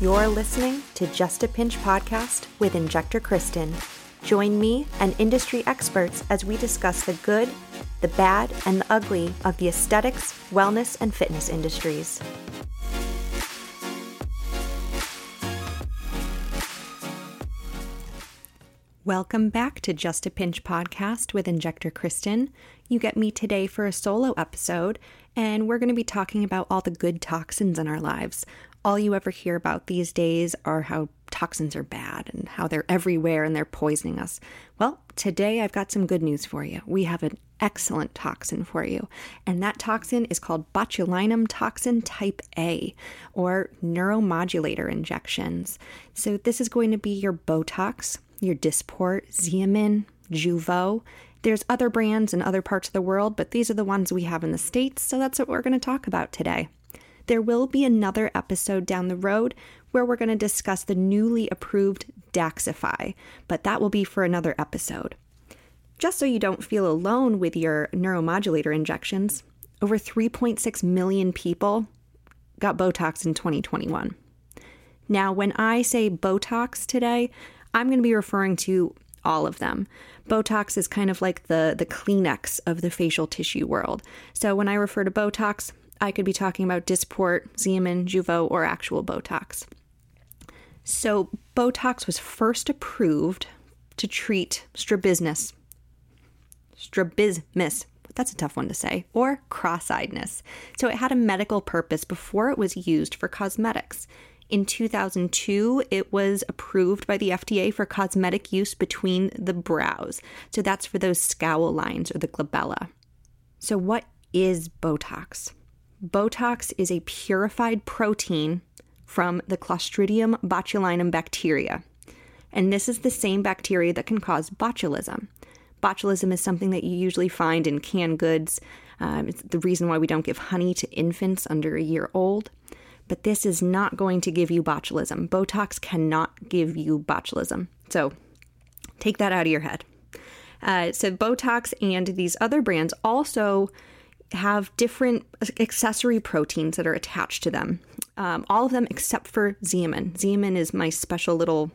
You're listening to Just a Pinch podcast with Injector Kristin. Join me and industry experts as we discuss the good, the bad, and the ugly of the aesthetics, wellness, and fitness industries. Welcome back to Just a Pinch podcast with Injector Kristin. You get me today for a solo episode, and we're going to be talking about all the good toxins in our lives. All you ever hear about these days are how toxins are bad and how they're everywhere and they're poisoning us. Well, today I've got some good news for you. We have an excellent toxin for you, and that toxin is called botulinum toxin type A or neuromodulator injections. So, this is going to be your Botox your Dysport, Xeomin, Jeuveau. There's other brands in other parts of the world, but these are the ones we have in the States, so that's what we're going to talk about today. There will be another episode down the road where we're going to discuss the newly approved Daxxify, but that will be for another episode. Just so you don't feel alone with your neuromodulator injections, over 3.6 million people got Botox in 2021. Now, when I say Botox today, I'm going to be referring to all of them. Botox is kind of like the the Kleenex of the facial tissue world. So when I refer to Botox, I could be talking about Dysport, Xeomin, Jeuveau, or actual Botox. So Botox was first approved to treat strabismus. Strabismus. That's a tough one to say. Or cross-eyedness. So it had a medical purpose before it was used for cosmetics. In 2002, it was approved by the FDA for cosmetic use between the brows. So that's for those scowl lines or the glabella. So, what is Botox? Botox is a purified protein from the Clostridium botulinum bacteria. And this is the same bacteria that can cause botulism. Botulism is something that you usually find in canned goods. Um, it's the reason why we don't give honey to infants under a year old but this is not going to give you botulism. Botox cannot give you botulism. So take that out of your head. Uh, so, Botox and these other brands also have different accessory proteins that are attached to them. Um, all of them except for Xeomin. Xeomin is my special little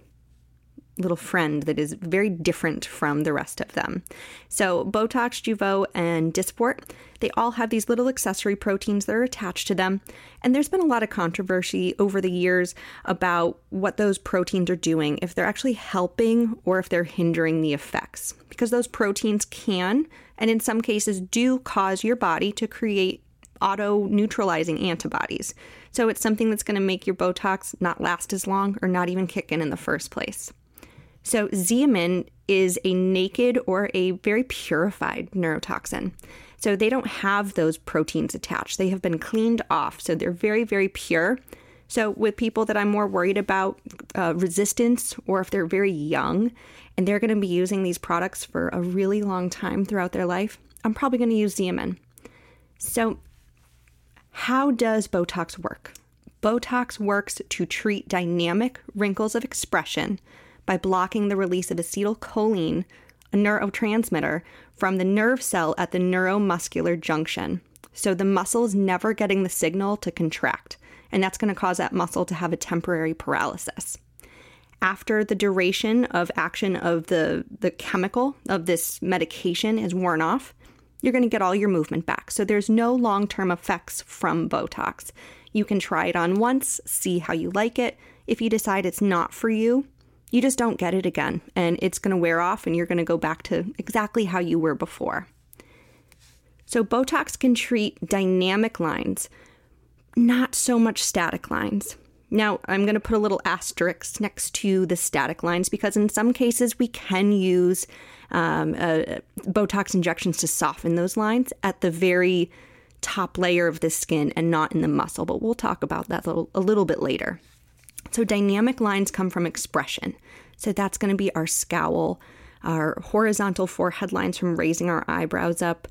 little friend that is very different from the rest of them. So, Botox, Jeuveau, and Dysport, they all have these little accessory proteins that are attached to them. And there's been a lot of controversy over the years about what those proteins are doing, if they're actually helping or if they're hindering the effects. Because those proteins can, and in some cases do, cause your body to create auto neutralizing antibodies. So, it's something that's going to make your Botox not last as long or not even kick in in the first place. So, Xeomin is a naked or a very purified neurotoxin. So, they don't have those proteins attached. They have been cleaned off. So, they're very, very pure. So, with people that I'm more worried about uh, resistance or if they're very young and they're going to be using these products for a really long time throughout their life, I'm probably going to use Xeomin. So, how does Botox work? Botox works to treat dynamic wrinkles of expression by blocking the release of acetylcholine, a neurotransmitter, from the nerve cell at the neuromuscular junction. So the muscle is never getting the signal to contract, and that's going to cause that muscle to have a temporary paralysis. After the duration of action of the, the chemical of this medication is worn off, you're going to get all your movement back. So there's no long term effects from Botox. You can try it on once, see how you like it. If you decide it's not for you, you just don't get it again and it's going to wear off and you're going to go back to exactly how you were before. So, Botox can treat dynamic lines, not so much static lines. Now, I'm going to put a little asterisk next to the static lines because in some cases we can use um, uh, Botox injections to soften those lines at the very top layer of the skin and not in the muscle, but we'll talk about that a little, a little bit later. So, dynamic lines come from expression. So, that's going to be our scowl, our horizontal forehead lines from raising our eyebrows up,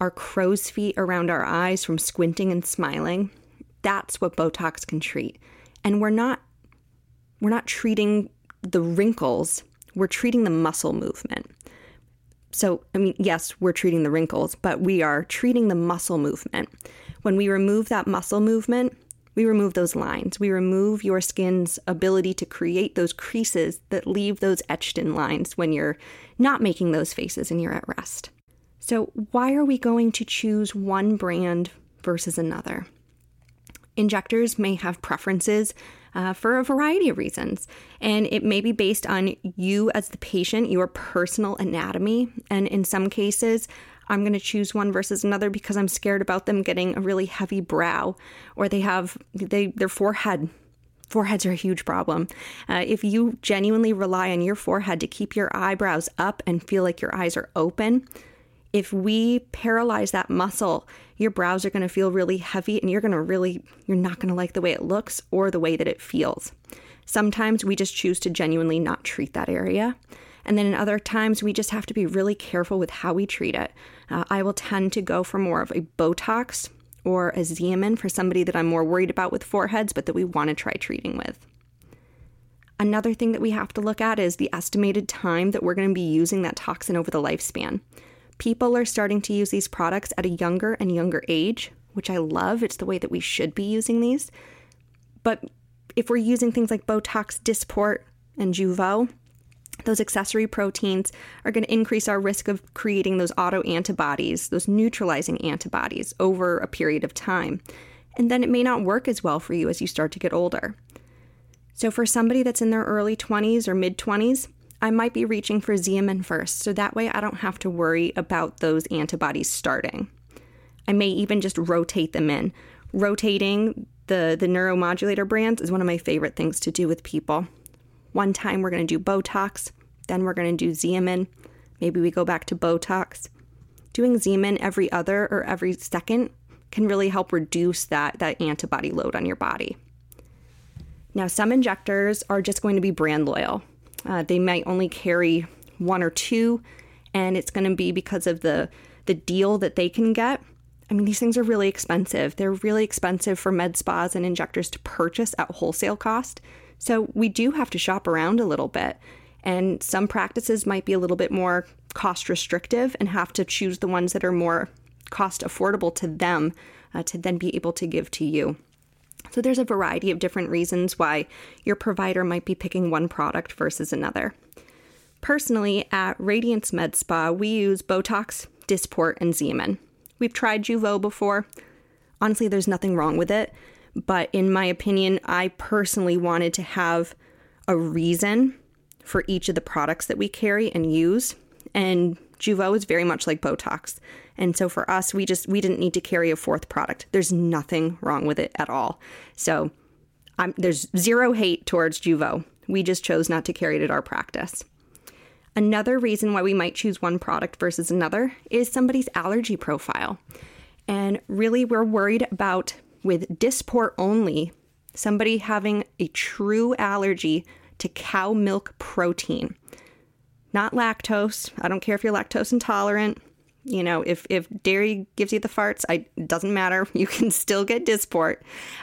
our crow's feet around our eyes from squinting and smiling. That's what Botox can treat. And we're not we're not treating the wrinkles, we're treating the muscle movement. So, I mean, yes, we're treating the wrinkles, but we are treating the muscle movement. When we remove that muscle movement, we remove those lines. We remove your skin's ability to create those creases that leave those etched in lines when you're not making those faces and you're at rest. So, why are we going to choose one brand versus another? Injectors may have preferences uh, for a variety of reasons, and it may be based on you as the patient, your personal anatomy, and in some cases, I'm going to choose one versus another because I'm scared about them getting a really heavy brow or they have they their forehead foreheads are a huge problem. Uh, if you genuinely rely on your forehead to keep your eyebrows up and feel like your eyes are open, if we paralyze that muscle, your brows are going to feel really heavy and you're going to really, you're not going to like the way it looks or the way that it feels. Sometimes we just choose to genuinely not treat that area. And then in other times, we just have to be really careful with how we treat it. Uh, I will tend to go for more of a Botox or a Xeomin for somebody that I'm more worried about with foreheads, but that we want to try treating with. Another thing that we have to look at is the estimated time that we're going to be using that toxin over the lifespan. People are starting to use these products at a younger and younger age, which I love. It's the way that we should be using these. But if we're using things like Botox, Dysport, and Jeuveau, those accessory proteins are going to increase our risk of creating those auto antibodies, those neutralizing antibodies over a period of time. And then it may not work as well for you as you start to get older. So, for somebody that's in their early 20s or mid 20s, I might be reaching for Xeomin first, so that way I don't have to worry about those antibodies starting. I may even just rotate them in. Rotating the, the neuromodulator brands is one of my favorite things to do with people. One time we're going to do Botox, then we're going to do Xeomin. Maybe we go back to Botox. Doing Xeomin every other or every second can really help reduce that, that antibody load on your body. Now, some injectors are just going to be brand loyal. Uh, they might only carry one or two, and it's going to be because of the, the deal that they can get. I mean, these things are really expensive. They're really expensive for med spas and injectors to purchase at wholesale cost. So we do have to shop around a little bit. And some practices might be a little bit more cost restrictive and have to choose the ones that are more cost affordable to them uh, to then be able to give to you. So there's a variety of different reasons why your provider might be picking one product versus another. Personally, at Radiance Med Spa, we use Botox, Dysport, and Xeomin. We've tried Jeuveau before. Honestly, there's nothing wrong with it. But in my opinion, I personally wanted to have a reason for each of the products that we carry and use. And Jeuveau is very much like Botox. And so for us, we just we didn't need to carry a fourth product. There's nothing wrong with it at all. So I'm, there's zero hate towards Jeuveau. We just chose not to carry it at our practice. Another reason why we might choose one product versus another is somebody's allergy profile. And really, we're worried about with Dysport only, somebody having a true allergy to cow milk protein, not lactose. I don't care if you're lactose intolerant. You know, if, if dairy gives you the farts, it doesn't matter. You can still get Dysport.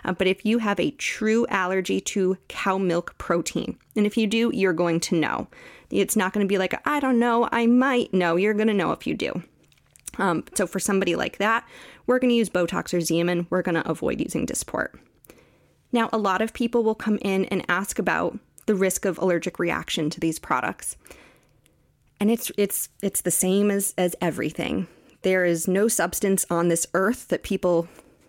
Uh, but if you have a true allergy to cow milk protein, and if you do, you're going to know. It's not going to be like, I don't know, I might. know. you're going to know if you do. Um, so for somebody like that, we're going to use Botox or Xeomin. We're going to avoid using Dysport. Now, a lot of people will come in and ask about the risk of allergic reaction to these products. And it's it's it's the same as as everything. There is no substance on this earth that people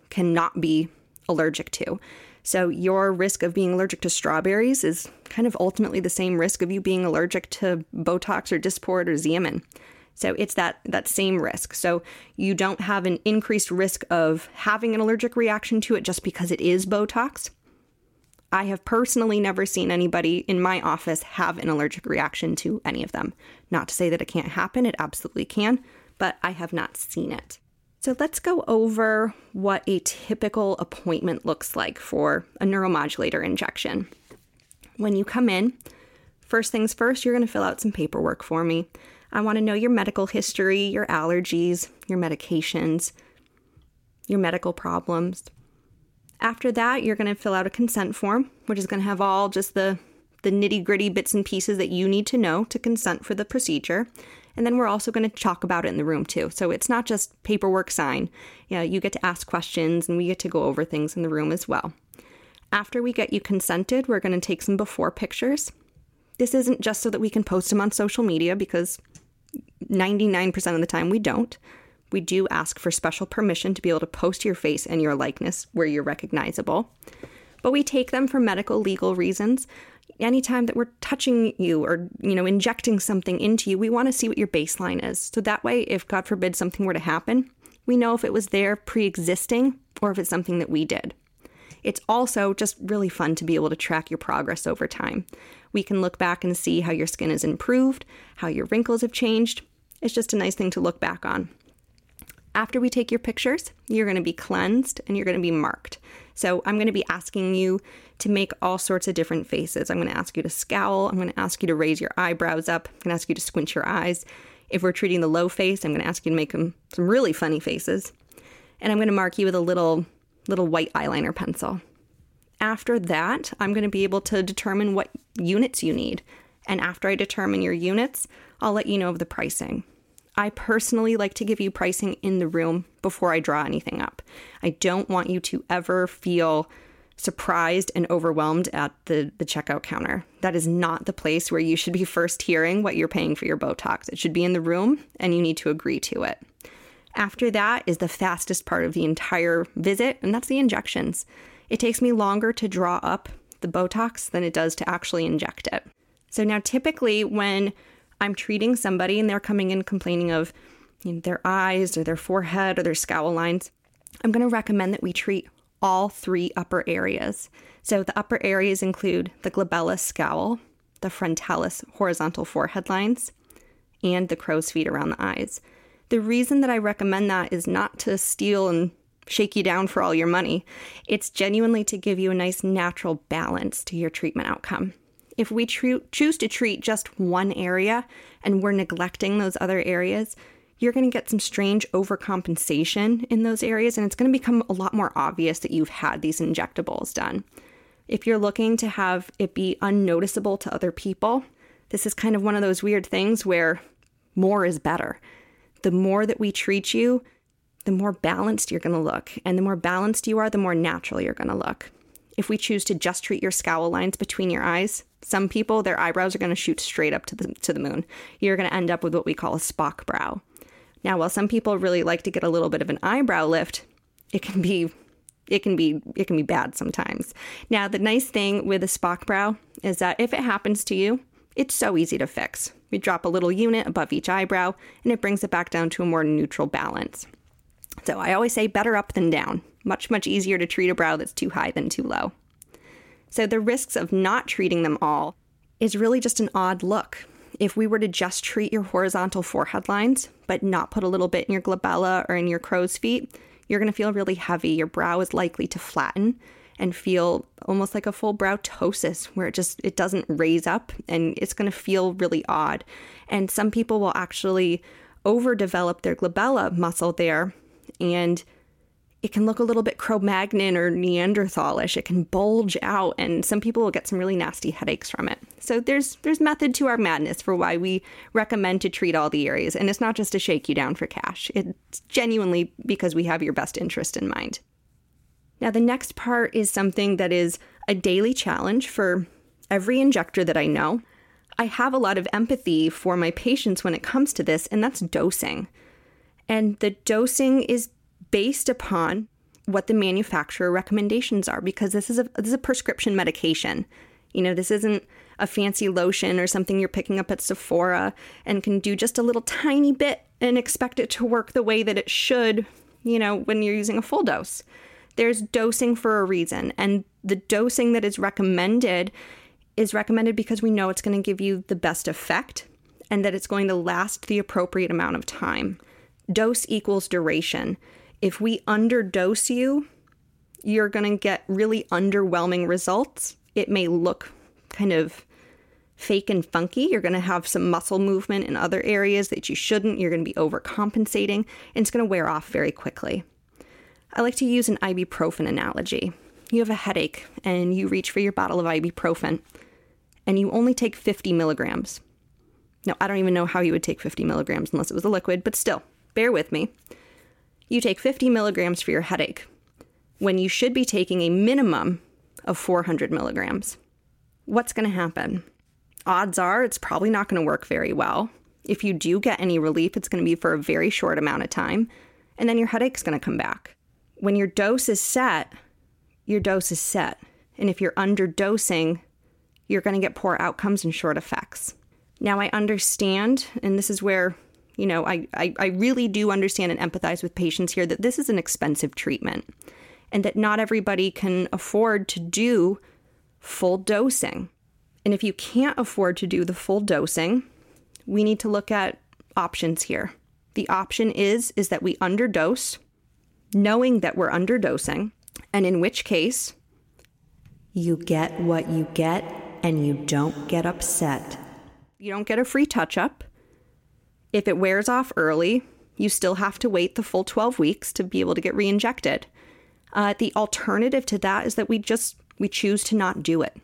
cannot be allergic to. So your risk of being allergic to strawberries is kind of ultimately the same risk of you being allergic to Botox or Dysport or Xeomin. So it's that that same risk. So you don't have an increased risk of having an allergic reaction to it just because it is Botox. I have personally never seen anybody in my office have an allergic reaction to any of them. Not to say that it can't happen, it absolutely can, but I have not seen it. So let's go over what a typical appointment looks like for a neuromodulator injection. When you come in, first things first, you're going to fill out some paperwork for me. I want to know your medical history, your allergies, your medications, your medical problems. After that, you're going to fill out a consent form, which is going to have all just the, the nitty gritty bits and pieces that you need to know to consent for the procedure. And then we're also going to talk about it in the room too. So it's not just paperwork sign. Yeah, you get to ask questions and we get to go over things in the room as well. After we get you consented, we're going to take some before pictures. This isn't just so that we can post them on social media because 99% of the time we don't. We do ask for special permission to be able to post your face and your likeness where you're recognizable. But we take them for medical legal reasons. Anytime that we're touching you or, you know, injecting something into you, we want to see what your baseline is. So that way, if God forbid something were to happen, we know if it was there pre existing or if it's something that we did. It's also just really fun to be able to track your progress over time. We can look back and see how your skin has improved, how your wrinkles have changed. It's just a nice thing to look back on. After we take your pictures, you're going to be cleansed and you're going to be marked. So, I'm going to be asking you to make all sorts of different faces. I'm going to ask you to scowl. I'm going to ask you to raise your eyebrows up. I'm going to ask you to squint your eyes. If we're treating the low face, I'm going to ask you to make them some really funny faces. And I'm going to mark you with a little little white eyeliner pencil. After that, I'm going to be able to determine what units you need. And after I determine your units, I'll let you know of the pricing. I personally like to give you pricing in the room before I draw anything up. I don't want you to ever feel surprised and overwhelmed at the, the checkout counter. That is not the place where you should be first hearing what you're paying for your Botox. It should be in the room and you need to agree to it. After that is the fastest part of the entire visit, and that's the injections. It takes me longer to draw up the Botox than it does to actually inject it. So now, typically, when I'm treating somebody and they're coming in complaining of you know, their eyes or their forehead or their scowl lines, I'm going to recommend that we treat all three upper areas. So the upper areas include the glabella scowl, the frontalis horizontal forehead lines, and the crow's feet around the eyes. The reason that I recommend that is not to steal and shake you down for all your money. It's genuinely to give you a nice natural balance to your treatment outcome. If we tr- choose to treat just one area and we're neglecting those other areas, you're going to get some strange overcompensation in those areas, and it's going to become a lot more obvious that you've had these injectables done. If you're looking to have it be unnoticeable to other people, this is kind of one of those weird things where more is better the more that we treat you, the more balanced you're going to look. And the more balanced you are, the more natural you're going to look. If we choose to just treat your scowl lines between your eyes, some people, their eyebrows are going to shoot straight up to the, to the moon. You're going to end up with what we call a Spock brow. Now, while some people really like to get a little bit of an eyebrow lift, it can be it can be it can be bad sometimes. Now, the nice thing with a Spock brow is that if it happens to you, it's so easy to fix. We drop a little unit above each eyebrow and it brings it back down to a more neutral balance. So I always say better up than down. Much, much easier to treat a brow that's too high than too low. So the risks of not treating them all is really just an odd look. If we were to just treat your horizontal forehead lines, but not put a little bit in your glabella or in your crow's feet, you're going to feel really heavy. Your brow is likely to flatten and feel almost like a full brow ptosis where it just it doesn't raise up and it's going to feel really odd. And some people will actually overdevelop their glabella muscle there and it can look a little bit Cro-Magnon or Neanderthalish. It can bulge out, and some people will get some really nasty headaches from it. So there's there's method to our madness for why we recommend to treat all the areas, and it's not just to shake you down for cash. It's genuinely because we have your best interest in mind. Now, the next part is something that is a daily challenge for every injector that I know. I have a lot of empathy for my patients when it comes to this, and that's dosing. And the dosing is based upon what the manufacturer recommendations are because this is a this is a prescription medication. You know, this isn't a fancy lotion or something you're picking up at Sephora and can do just a little tiny bit and expect it to work the way that it should, you know, when you're using a full dose. There's dosing for a reason, and the dosing that is recommended is recommended because we know it's going to give you the best effect and that it's going to last the appropriate amount of time. Dose equals duration. If we underdose you, you're going to get really underwhelming results. It may look kind of fake and funky. You're going to have some muscle movement in other areas that you shouldn't. You're going to be overcompensating, and it's going to wear off very quickly. I like to use an ibuprofen analogy. You have a headache and you reach for your bottle of ibuprofen and you only take 50 milligrams. Now, I don't even know how you would take 50 milligrams unless it was a liquid, but still, bear with me. You take 50 milligrams for your headache when you should be taking a minimum of 400 milligrams. What's going to happen? Odds are it's probably not going to work very well. If you do get any relief, it's going to be for a very short amount of time, and then your headache's going to come back. When your dose is set, your dose is set. And if you're underdosing, you're going to get poor outcomes and short effects. Now, I understand, and this is where, you know, I, I, I really do understand and empathize with patients here that this is an expensive treatment and that not everybody can afford to do full dosing. And if you can't afford to do the full dosing, we need to look at options here. The option is is that we underdose, knowing that we're underdosing, and in which case you get what you get and you don't get upset. You don't get a free touch up. If it wears off early, you still have to wait the full 12 weeks to be able to get re-injected. Uh, the alternative to that is that we just we choose to not do it.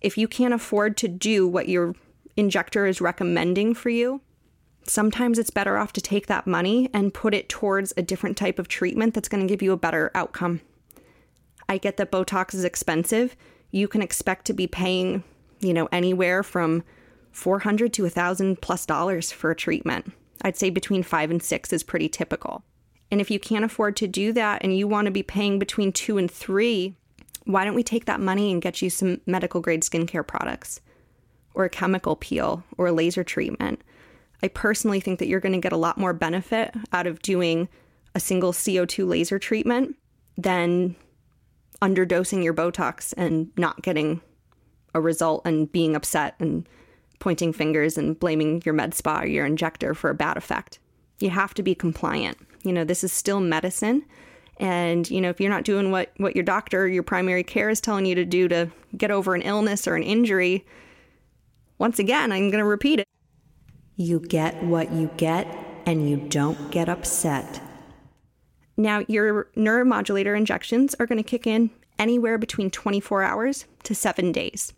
If you can't afford to do what your injector is recommending for you, sometimes it's better off to take that money and put it towards a different type of treatment that's going to give you a better outcome. I get that Botox is expensive. You can expect to be paying, you know, anywhere from 400 to a 1000 plus dollars for a treatment. I'd say between 5 and 6 is pretty typical. And if you can't afford to do that and you want to be paying between 2 and 3, why don't we take that money and get you some medical grade skincare products or a chemical peel or a laser treatment? I personally think that you're going to get a lot more benefit out of doing a single CO2 laser treatment than underdosing your Botox and not getting a result and being upset and pointing fingers and blaming your med spa or your injector for a bad effect. You have to be compliant. You know, this is still medicine and, you know, if you're not doing what, what your doctor, your primary care is telling you to do to get over an illness or an injury, once again, I'm going to repeat it. You get what you get and you don't get upset. Now, your neuromodulator injections are going to kick in anywhere between 24 hours to seven days.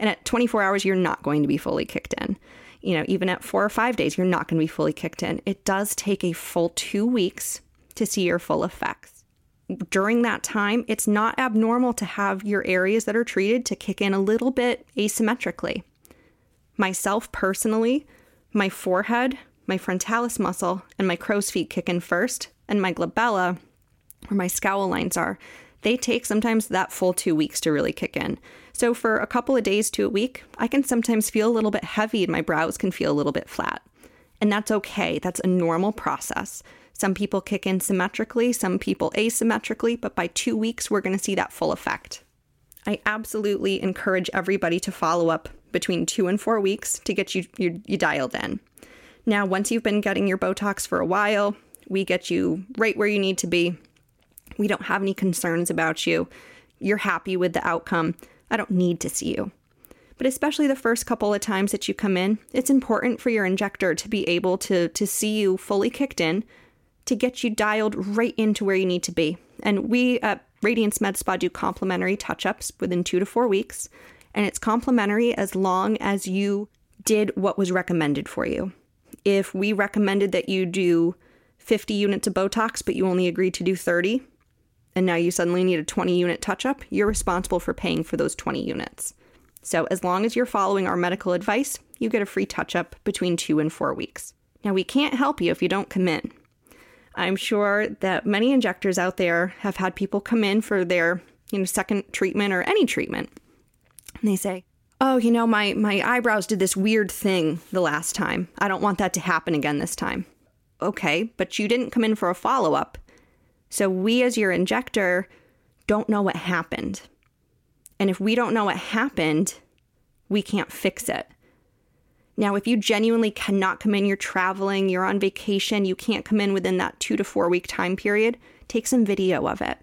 And at 24 hours, you're not going to be fully kicked in. You know, even at four or five days, you're not going to be fully kicked in. It does take a full two weeks to see your full effects during that time, it's not abnormal to have your areas that are treated to kick in a little bit asymmetrically. Myself personally, my forehead, my frontalis muscle, and my crow's feet kick in first, and my glabella, where my scowl lines are, they take sometimes that full two weeks to really kick in. So, for a couple of days to a week, I can sometimes feel a little bit heavy and my brows can feel a little bit flat. And that's okay, that's a normal process. Some people kick in symmetrically, some people asymmetrically, but by two weeks, we're going to see that full effect. I absolutely encourage everybody to follow up between two and four weeks to get you, you, you dialed in. Now, once you've been getting your Botox for a while, we get you right where you need to be. We don't have any concerns about you. You're happy with the outcome. I don't need to see you. But especially the first couple of times that you come in, it's important for your injector to be able to, to see you fully kicked in to get you dialed right into where you need to be. And we at Radiance Med Spa do complimentary touch ups within two to four weeks. And it's complimentary as long as you did what was recommended for you. If we recommended that you do 50 units of Botox, but you only agreed to do 30, and now you suddenly need a 20 unit touch up, you're responsible for paying for those 20 units. So, as long as you're following our medical advice, you get a free touch up between two and four weeks. Now, we can't help you if you don't come in. I'm sure that many injectors out there have had people come in for their, you know, second treatment or any treatment. And they say, "Oh, you know, my my eyebrows did this weird thing the last time. I don't want that to happen again this time." Okay, but you didn't come in for a follow-up. So we as your injector don't know what happened. And if we don't know what happened, we can't fix it. Now, if you genuinely cannot come in, you're traveling, you're on vacation, you can't come in within that two to four week time period, take some video of it.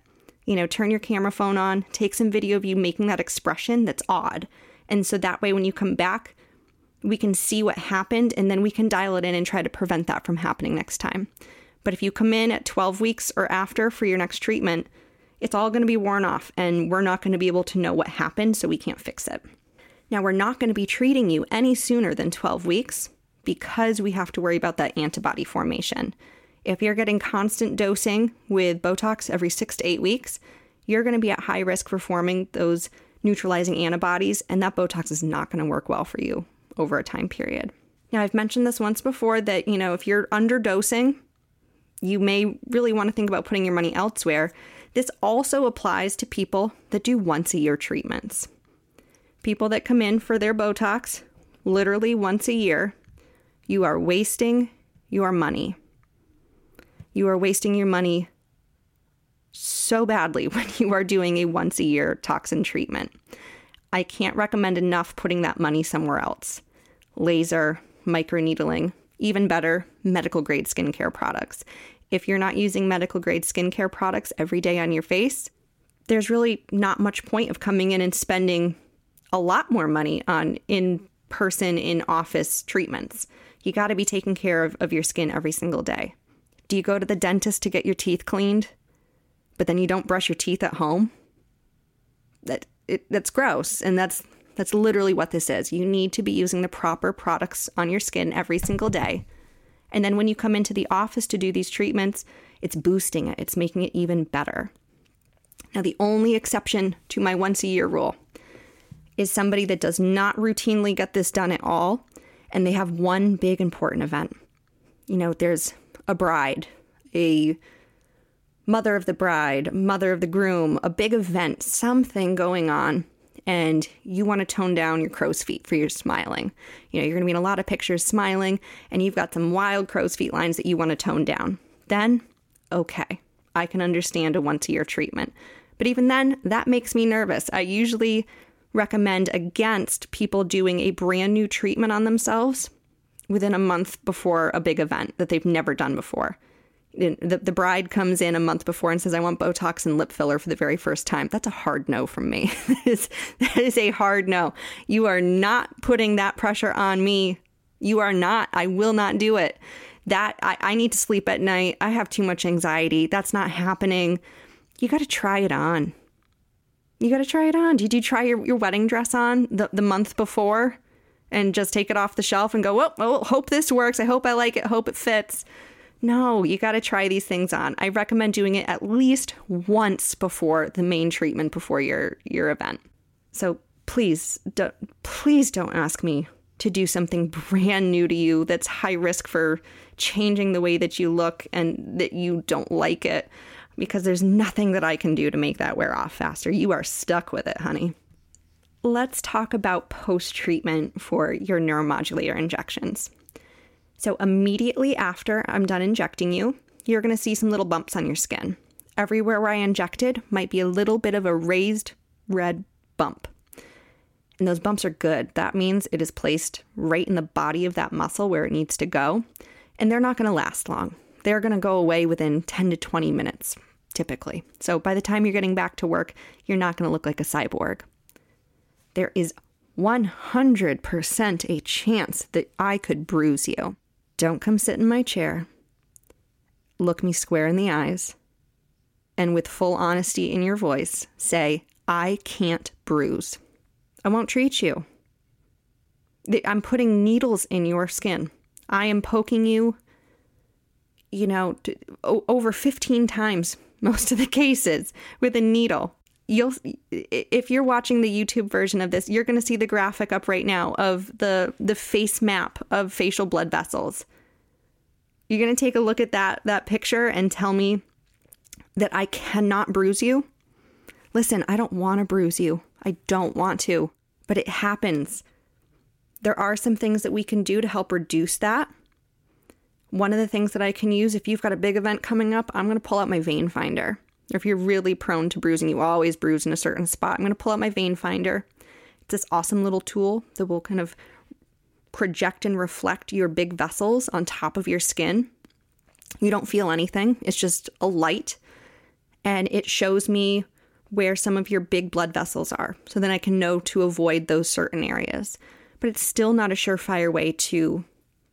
You know, turn your camera phone on, take some video of you making that expression that's odd. And so that way, when you come back, we can see what happened and then we can dial it in and try to prevent that from happening next time. But if you come in at 12 weeks or after for your next treatment, it's all going to be worn off and we're not going to be able to know what happened, so we can't fix it. Now, we're not going to be treating you any sooner than 12 weeks because we have to worry about that antibody formation. If you're getting constant dosing with Botox every six to eight weeks, you're going to be at high risk for forming those neutralizing antibodies, and that Botox is not going to work well for you over a time period. Now, I've mentioned this once before that, you know, if you're underdosing, you may really want to think about putting your money elsewhere. This also applies to people that do once a year treatments. People that come in for their Botox literally once a year, you are wasting your money. You are wasting your money so badly when you are doing a once a year toxin treatment. I can't recommend enough putting that money somewhere else. Laser, microneedling, even better, medical grade skincare products. If you're not using medical grade skincare products every day on your face, there's really not much point of coming in and spending a lot more money on in person, in office treatments. You got to be taking care of, of your skin every single day. Do you go to the dentist to get your teeth cleaned, but then you don't brush your teeth at home? That it, that's gross, and that's that's literally what this is. You need to be using the proper products on your skin every single day. And then when you come into the office to do these treatments, it's boosting it, it's making it even better. Now, the only exception to my once a year rule is somebody that does not routinely get this done at all, and they have one big important event. You know, there's a bride, a mother of the bride, mother of the groom, a big event, something going on and you want to tone down your crow's feet for your smiling. You know, you're going to be in a lot of pictures smiling, and you've got some wild crow's feet lines that you want to tone down. Then, okay, I can understand a once a year treatment. But even then, that makes me nervous. I usually recommend against people doing a brand new treatment on themselves within a month before a big event that they've never done before the, the bride comes in a month before and says, I want Botox and lip filler for the very first time. That's a hard no from me. that, is, that is a hard no. You are not putting that pressure on me. You are not. I will not do it. That I, I need to sleep at night. I have too much anxiety. That's not happening. You got to try it on. You got to try it on. Did you try your, your wedding dress on the, the month before and just take it off the shelf and go, oh, oh, hope this works. I hope I like it. Hope it fits. No, you got to try these things on. I recommend doing it at least once before the main treatment before your your event. So please don't please don't ask me to do something brand new to you that's high risk for changing the way that you look and that you don't like it because there's nothing that I can do to make that wear off faster. You are stuck with it, honey. Let's talk about post treatment for your neuromodulator injections. So, immediately after I'm done injecting you, you're going to see some little bumps on your skin. Everywhere where I injected might be a little bit of a raised red bump. And those bumps are good. That means it is placed right in the body of that muscle where it needs to go. And they're not going to last long. They're going to go away within 10 to 20 minutes, typically. So by the time you're getting back to work, you're not going to look like a cyborg. There is 100% a chance that I could bruise you. Don't come sit in my chair. Look me square in the eyes. And with full honesty in your voice, say, I can't bruise. I won't treat you. I'm putting needles in your skin. I am poking you, you know, over 15 times, most of the cases, with a needle you'll if you're watching the YouTube version of this, you're going to see the graphic up right now of the the face map of facial blood vessels. You're going to take a look at that that picture and tell me that I cannot bruise you. Listen, I don't want to bruise you. I don't want to, but it happens. There are some things that we can do to help reduce that. One of the things that I can use if you've got a big event coming up, I'm going to pull out my vein finder or if you're really prone to bruising, you always bruise in a certain spot, I'm going to pull out my vein finder. It's this awesome little tool that will kind of project and reflect your big vessels on top of your skin. You don't feel anything, it's just a light, and it shows me where some of your big blood vessels are. So then I can know to avoid those certain areas. But it's still not a surefire way to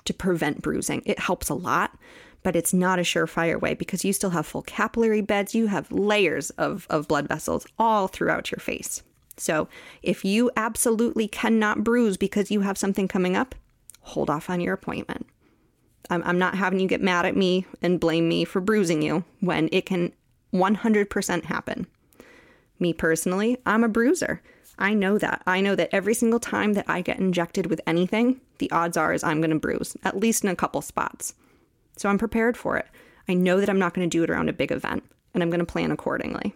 to prevent bruising. It helps a lot, but it's not a surefire way because you still have full capillary beds. You have layers of, of blood vessels all throughout your face. So if you absolutely cannot bruise because you have something coming up, hold off on your appointment. I'm, I'm not having you get mad at me and blame me for bruising you when it can 100% happen. Me personally, I'm a bruiser. I know that. I know that every single time that I get injected with anything, the odds are is I'm going to bruise, at least in a couple spots. So I'm prepared for it. I know that I'm not going to do it around a big event, and I'm going to plan accordingly.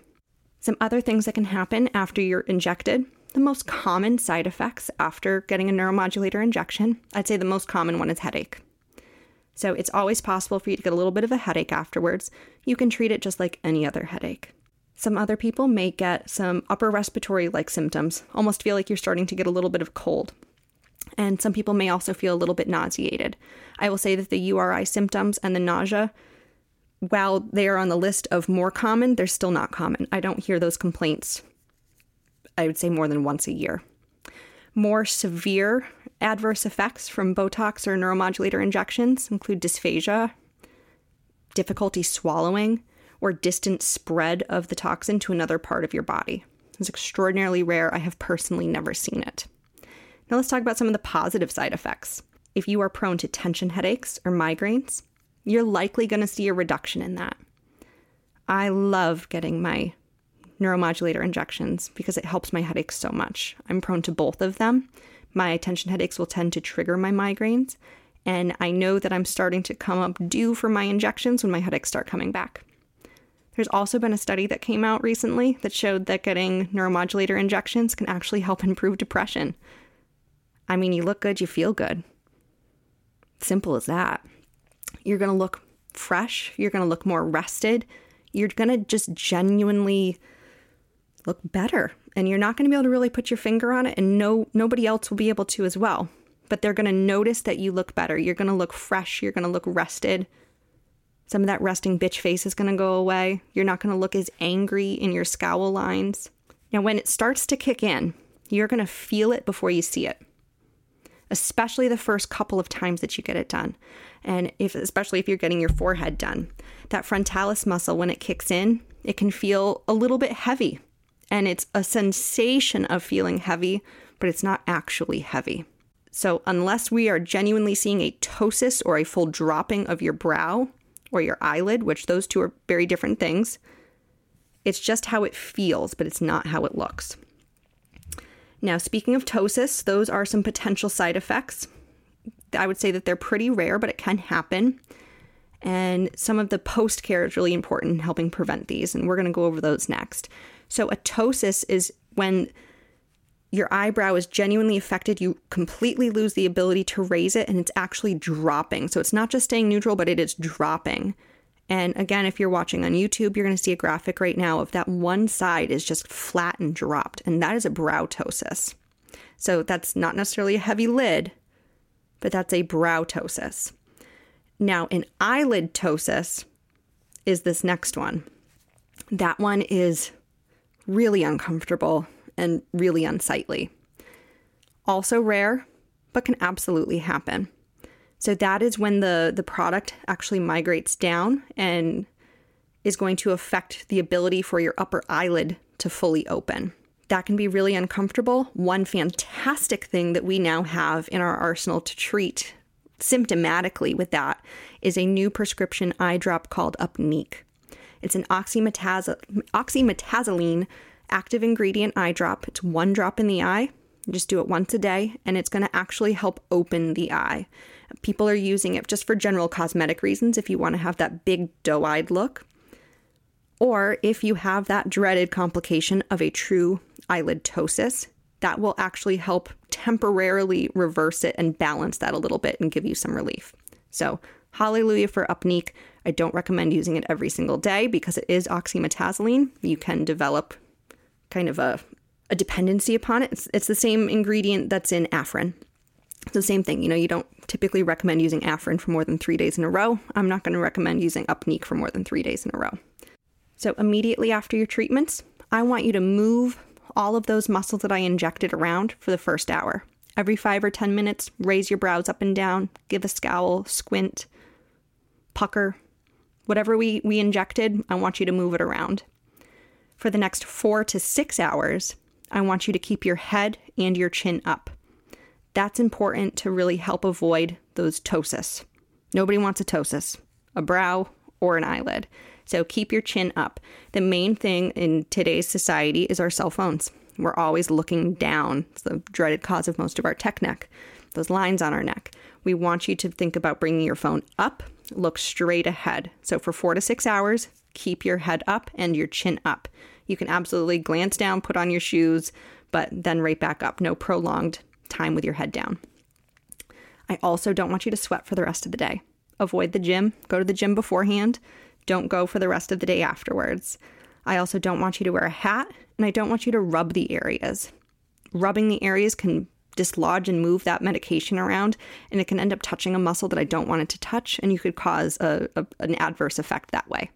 Some other things that can happen after you're injected. The most common side effects after getting a neuromodulator injection, I'd say the most common one is headache. So it's always possible for you to get a little bit of a headache afterwards. You can treat it just like any other headache. Some other people may get some upper respiratory like symptoms, almost feel like you're starting to get a little bit of cold. And some people may also feel a little bit nauseated. I will say that the URI symptoms and the nausea, while they are on the list of more common, they're still not common. I don't hear those complaints, I would say, more than once a year. More severe adverse effects from Botox or neuromodulator injections include dysphagia, difficulty swallowing, or distant spread of the toxin to another part of your body. It's extraordinarily rare. I have personally never seen it. Now let's talk about some of the positive side effects. If you are prone to tension headaches or migraines, you're likely going to see a reduction in that. I love getting my neuromodulator injections because it helps my headaches so much. I'm prone to both of them. My tension headaches will tend to trigger my migraines, and I know that I'm starting to come up due for my injections when my headaches start coming back. There's also been a study that came out recently that showed that getting neuromodulator injections can actually help improve depression. I mean, you look good, you feel good. Simple as that. You're going to look fresh, you're going to look more rested, you're going to just genuinely look better. And you're not going to be able to really put your finger on it and no nobody else will be able to as well. But they're going to notice that you look better. You're going to look fresh, you're going to look rested. Some of that resting bitch face is going to go away. You're not going to look as angry in your scowl lines. Now, when it starts to kick in, you're going to feel it before you see it, especially the first couple of times that you get it done. And if, especially if you're getting your forehead done, that frontalis muscle, when it kicks in, it can feel a little bit heavy. And it's a sensation of feeling heavy, but it's not actually heavy. So, unless we are genuinely seeing a ptosis or a full dropping of your brow, or your eyelid, which those two are very different things. It's just how it feels, but it's not how it looks. Now, speaking of ptosis, those are some potential side effects. I would say that they're pretty rare, but it can happen. And some of the post care is really important in helping prevent these, and we're going to go over those next. So, a ptosis is when your eyebrow is genuinely affected, you completely lose the ability to raise it and it's actually dropping. So it's not just staying neutral, but it is dropping. And again, if you're watching on YouTube, you're going to see a graphic right now of that one side is just flat and dropped, and that is a brow ptosis. So that's not necessarily a heavy lid, but that's a brow ptosis. Now, an eyelid ptosis is this next one. That one is really uncomfortable and really unsightly. Also rare, but can absolutely happen. So that is when the, the product actually migrates down and is going to affect the ability for your upper eyelid to fully open. That can be really uncomfortable. One fantastic thing that we now have in our arsenal to treat symptomatically with that is a new prescription eye drop called Upneeq. It's an oxymetazoline active ingredient eye drop. It's one drop in the eye. You just do it once a day, and it's going to actually help open the eye. People are using it just for general cosmetic reasons if you want to have that big doe eyed look, or if you have that dreaded complication of a true eyelid ptosis. That will actually help temporarily reverse it and balance that a little bit and give you some relief. So, hallelujah for Upneeq. I don't recommend using it every single day because it is oxymetazoline. You can develop kind of a, a dependency upon it. It's, it's the same ingredient that's in Afrin. The same thing. You know, you don't typically recommend using Afrin for more than three days in a row. I'm not going to recommend using Upneeq for more than three days in a row. So, immediately after your treatments, I want you to move all of those muscles that I injected around for the first hour. Every five or 10 minutes, raise your brows up and down, give a scowl, squint, pucker. Whatever we, we injected, I want you to move it around. For the next four to six hours, I want you to keep your head and your chin up. That's important to really help avoid those ptosis. Nobody wants a ptosis, a brow, or an eyelid. So keep your chin up. The main thing in today's society is our cell phones. We're always looking down. It's the dreaded cause of most of our tech neck, those lines on our neck. We want you to think about bringing your phone up, look straight ahead. So for four to six hours, keep your head up and your chin up. You can absolutely glance down, put on your shoes, but then right back up. No prolonged time with your head down. I also don't want you to sweat for the rest of the day. Avoid the gym, go to the gym beforehand, don't go for the rest of the day afterwards. I also don't want you to wear a hat, and I don't want you to rub the areas. Rubbing the areas can dislodge and move that medication around, and it can end up touching a muscle that I don't want it to touch, and you could cause a, a, an adverse effect that way.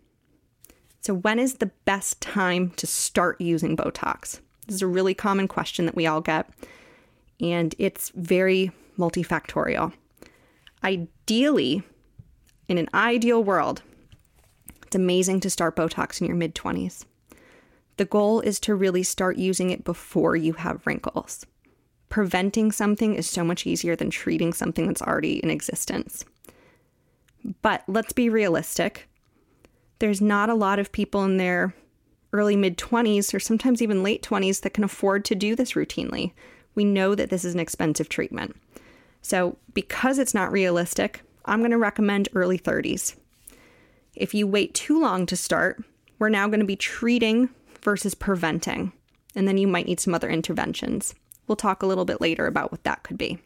So, when is the best time to start using Botox? This is a really common question that we all get, and it's very multifactorial. Ideally, in an ideal world, it's amazing to start Botox in your mid 20s. The goal is to really start using it before you have wrinkles. Preventing something is so much easier than treating something that's already in existence. But let's be realistic. There's not a lot of people in their early mid 20s or sometimes even late 20s that can afford to do this routinely. We know that this is an expensive treatment. So, because it's not realistic, I'm going to recommend early 30s. If you wait too long to start, we're now going to be treating versus preventing, and then you might need some other interventions. We'll talk a little bit later about what that could be.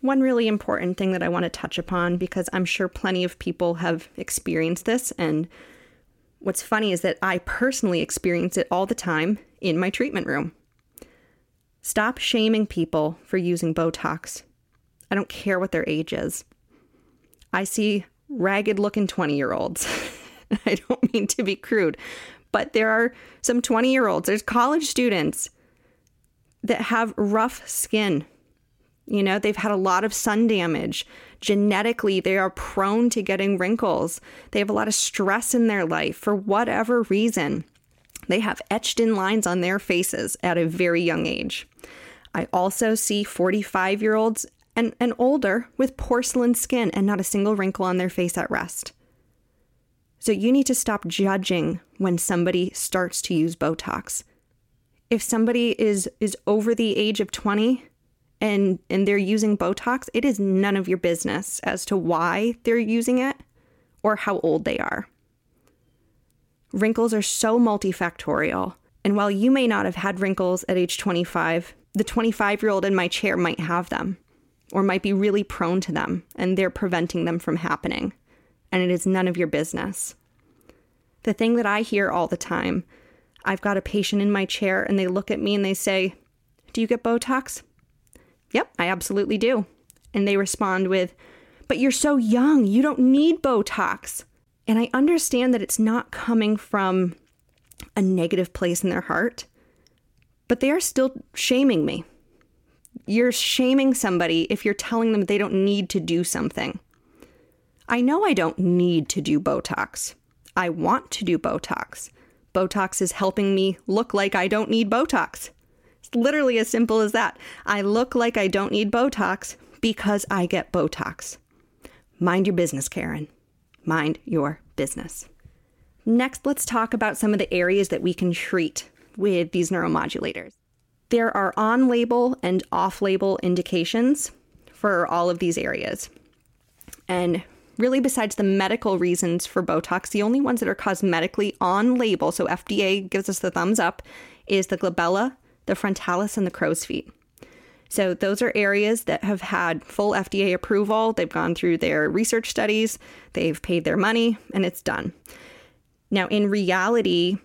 One really important thing that I want to touch upon because I'm sure plenty of people have experienced this, and what's funny is that I personally experience it all the time in my treatment room. Stop shaming people for using Botox. I don't care what their age is. I see ragged looking 20 year olds. I don't mean to be crude, but there are some 20 year olds, there's college students that have rough skin. You know, they've had a lot of sun damage. Genetically, they are prone to getting wrinkles. They have a lot of stress in their life for whatever reason. They have etched in lines on their faces at a very young age. I also see 45 year olds and, and older with porcelain skin and not a single wrinkle on their face at rest. So you need to stop judging when somebody starts to use Botox. If somebody is is over the age of 20 and and they're using Botox, it is none of your business as to why they're using it or how old they are. Wrinkles are so multifactorial, and while you may not have had wrinkles at age 25, the 25-year-old in my chair might have them or might be really prone to them and they're preventing them from happening. And it is none of your business. The thing that I hear all the time I've got a patient in my chair and they look at me and they say, Do you get Botox? Yep, I absolutely do. And they respond with, But you're so young, you don't need Botox. And I understand that it's not coming from a negative place in their heart, but they are still shaming me. You're shaming somebody if you're telling them they don't need to do something. I know I don't need to do Botox. I want to do Botox. Botox is helping me look like I don't need Botox. It's literally as simple as that. I look like I don't need Botox because I get Botox. Mind your business, Karen. Mind your business. Next, let's talk about some of the areas that we can treat with these neuromodulators. There are on label and off label indications for all of these areas. And really, besides the medical reasons for Botox, the only ones that are cosmetically on label, so FDA gives us the thumbs up, is the glabella, the frontalis, and the crow's feet. So, those are areas that have had full FDA approval. They've gone through their research studies, they've paid their money, and it's done. Now, in reality,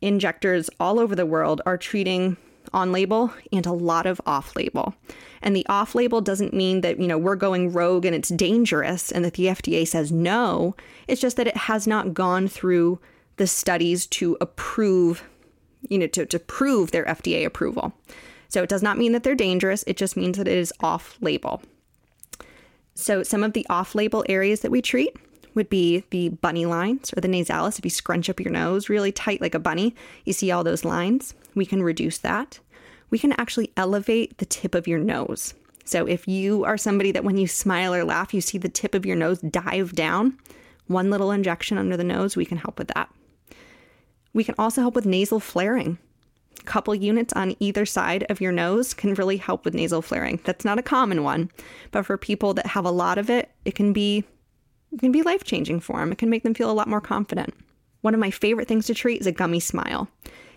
injectors all over the world are treating on label and a lot of off label. And the off label doesn't mean that, you know, we're going rogue and it's dangerous and that the FDA says no. It's just that it has not gone through the studies to approve, you know, to, to prove their FDA approval. So it does not mean that they're dangerous, it just means that it is off label. So some of the off label areas that we treat would be the bunny lines or the nasalis. If you scrunch up your nose really tight like a bunny, you see all those lines. We can reduce that we can actually elevate the tip of your nose. So if you are somebody that when you smile or laugh, you see the tip of your nose dive down, One little injection under the nose, we can help with that. We can also help with nasal flaring. Couple units on either side of your nose can really help with nasal flaring. That's not a common one, but for people that have a lot of it, it can be it can be life-changing for them. It can make them feel a lot more confident. One of my favorite things to treat is a gummy smile.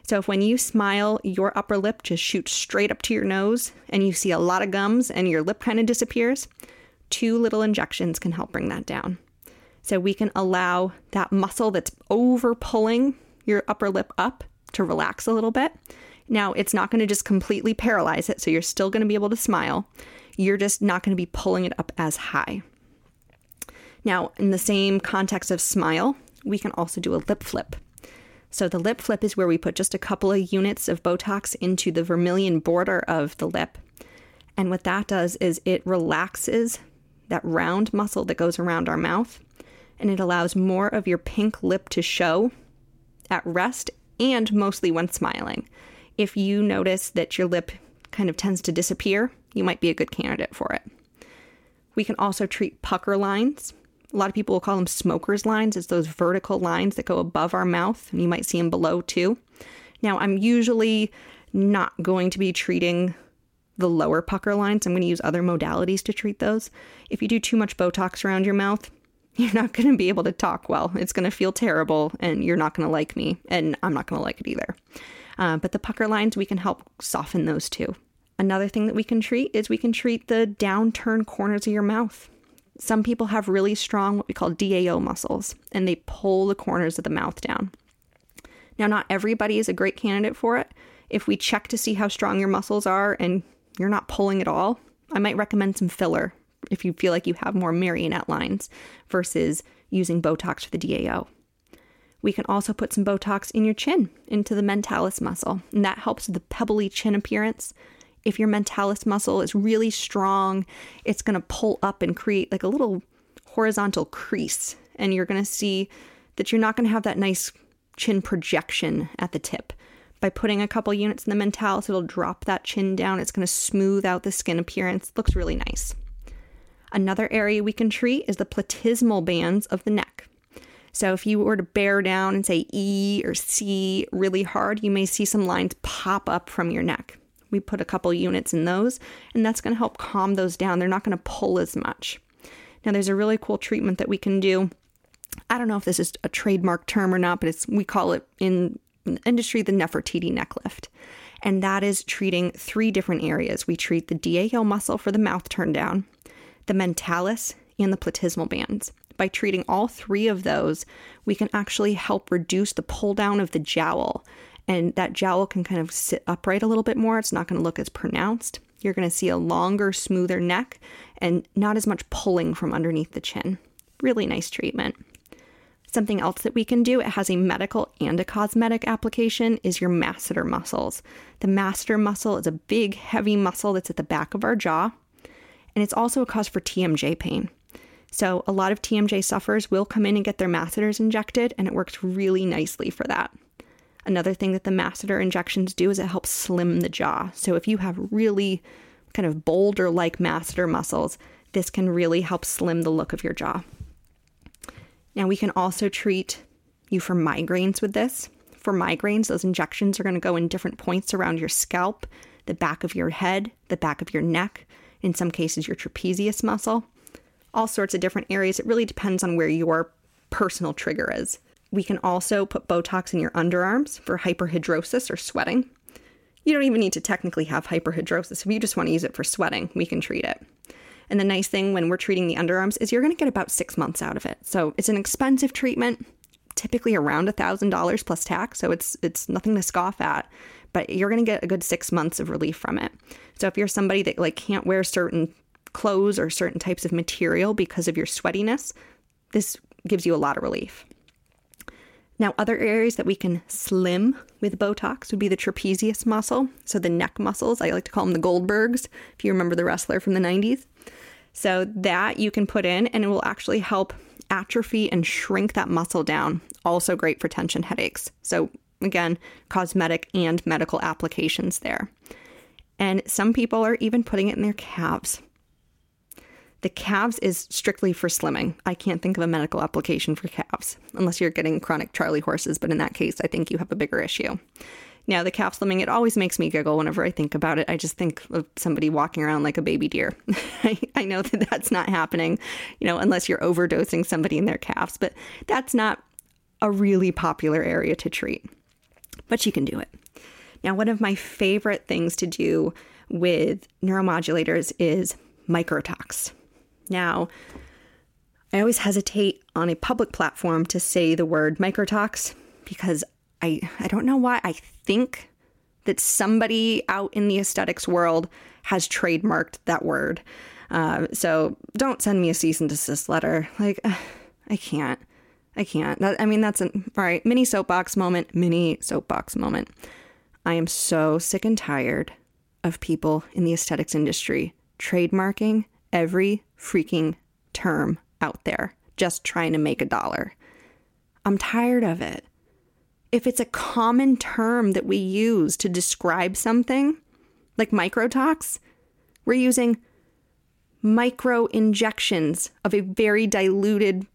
So if when you smile, your upper lip just shoots straight up to your nose and you see a lot of gums and your lip kind of disappears, two little injections can help bring that down. So we can allow that muscle that's over pulling your upper lip up to relax a little bit. Now, it's not going to just completely paralyze it, so you're still going to be able to smile. You're just not going to be pulling it up as high. Now, in the same context of smile, we can also do a lip flip. So, the lip flip is where we put just a couple of units of Botox into the vermilion border of the lip. And what that does is it relaxes that round muscle that goes around our mouth and it allows more of your pink lip to show at rest and mostly when smiling. If you notice that your lip kind of tends to disappear, you might be a good candidate for it. We can also treat pucker lines. A lot of people will call them smoker's lines. It's those vertical lines that go above our mouth, and you might see them below too. Now, I'm usually not going to be treating the lower pucker lines. I'm going to use other modalities to treat those. If you do too much Botox around your mouth, you're not going to be able to talk well. It's going to feel terrible, and you're not going to like me, and I'm not going to like it either. Uh, but the pucker lines, we can help soften those too. Another thing that we can treat is we can treat the downturn corners of your mouth. Some people have really strong, what we call DAO muscles, and they pull the corners of the mouth down. Now, not everybody is a great candidate for it. If we check to see how strong your muscles are and you're not pulling at all, I might recommend some filler if you feel like you have more marionette lines versus using Botox for the DAO. We can also put some Botox in your chin, into the mentalis muscle, and that helps with the pebbly chin appearance. If your mentalis muscle is really strong, it's going to pull up and create like a little horizontal crease, and you're going to see that you're not going to have that nice chin projection at the tip. By putting a couple units in the mentalis, it'll drop that chin down. It's going to smooth out the skin appearance. It looks really nice. Another area we can treat is the platysmal bands of the neck. So if you were to bear down and say E or C really hard, you may see some lines pop up from your neck. We put a couple units in those, and that's going to help calm those down. They're not going to pull as much. Now, there's a really cool treatment that we can do. I don't know if this is a trademark term or not, but it's we call it in the industry the Nefertiti neck lift. And that is treating three different areas. We treat the DAO muscle for the mouth turn down the mentalis, and the platysmal bands. By treating all three of those, we can actually help reduce the pull down of the jowl. And that jowl can kind of sit upright a little bit more. It's not going to look as pronounced. You're going to see a longer, smoother neck and not as much pulling from underneath the chin. Really nice treatment. Something else that we can do, it has a medical and a cosmetic application, is your masseter muscles. The masseter muscle is a big, heavy muscle that's at the back of our jaw and it's also a cause for TMJ pain. So, a lot of TMJ sufferers will come in and get their masseters injected, and it works really nicely for that. Another thing that the masseter injections do is it helps slim the jaw. So, if you have really kind of boulder like masseter muscles, this can really help slim the look of your jaw. Now, we can also treat you for migraines with this. For migraines, those injections are going to go in different points around your scalp, the back of your head, the back of your neck, in some cases, your trapezius muscle, all sorts of different areas. It really depends on where your personal trigger is. We can also put Botox in your underarms for hyperhidrosis or sweating. You don't even need to technically have hyperhidrosis. If you just want to use it for sweating, we can treat it. And the nice thing when we're treating the underarms is you're going to get about six months out of it. So it's an expensive treatment, typically around a thousand dollars plus tax. So it's it's nothing to scoff at but you're going to get a good six months of relief from it. So if you're somebody that like can't wear certain clothes or certain types of material because of your sweatiness, this gives you a lot of relief. Now, other areas that we can slim with Botox would be the trapezius muscle, so the neck muscles. I like to call them the Goldbergs, if you remember the wrestler from the 90s. So, that you can put in, and it will actually help atrophy and shrink that muscle down. Also, great for tension headaches. So, Again, cosmetic and medical applications there. And some people are even putting it in their calves. The calves is strictly for slimming. I can't think of a medical application for calves unless you're getting chronic Charlie horses, but in that case, I think you have a bigger issue. Now, the calf slimming, it always makes me giggle whenever I think about it. I just think of somebody walking around like a baby deer. I, I know that that's not happening, you know, unless you're overdosing somebody in their calves, but that's not a really popular area to treat. But you can do it. Now, one of my favorite things to do with neuromodulators is microtox. Now, I always hesitate on a public platform to say the word microtox because I, I don't know why. I think that somebody out in the aesthetics world has trademarked that word. Uh, so don't send me a cease and desist letter. Like, uh, I can't. I can't. That, I mean, that's an all right. Mini soapbox moment. Mini soapbox moment. I am so sick and tired of people in the aesthetics industry trademarking every freaking term out there, just trying to make a dollar. I'm tired of it. If it's a common term that we use to describe something, like microtox, we're using micro injections of a very diluted